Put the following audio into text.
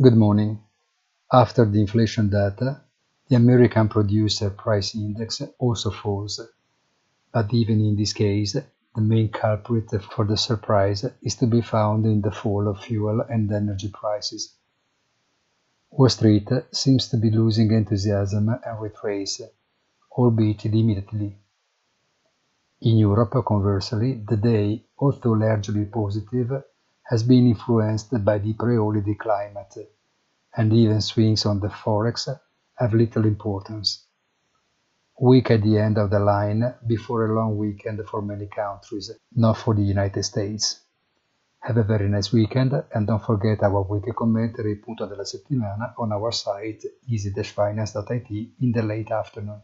Good morning. After the inflation data, the American Producer Price Index also falls, but even in this case, the main culprit for the surprise is to be found in the fall of fuel and energy prices. Wall Street seems to be losing enthusiasm and retrace, albeit limitedly. In Europe, conversely, the day, although largely positive, has been influenced by the pre-holiday climate, and even swings on the forex have little importance. Weak at the end of the line before a long weekend for many countries, not for the United States. Have a very nice weekend and don't forget our weekly commentary punto della settimana on our site easy-finance.it in the late afternoon.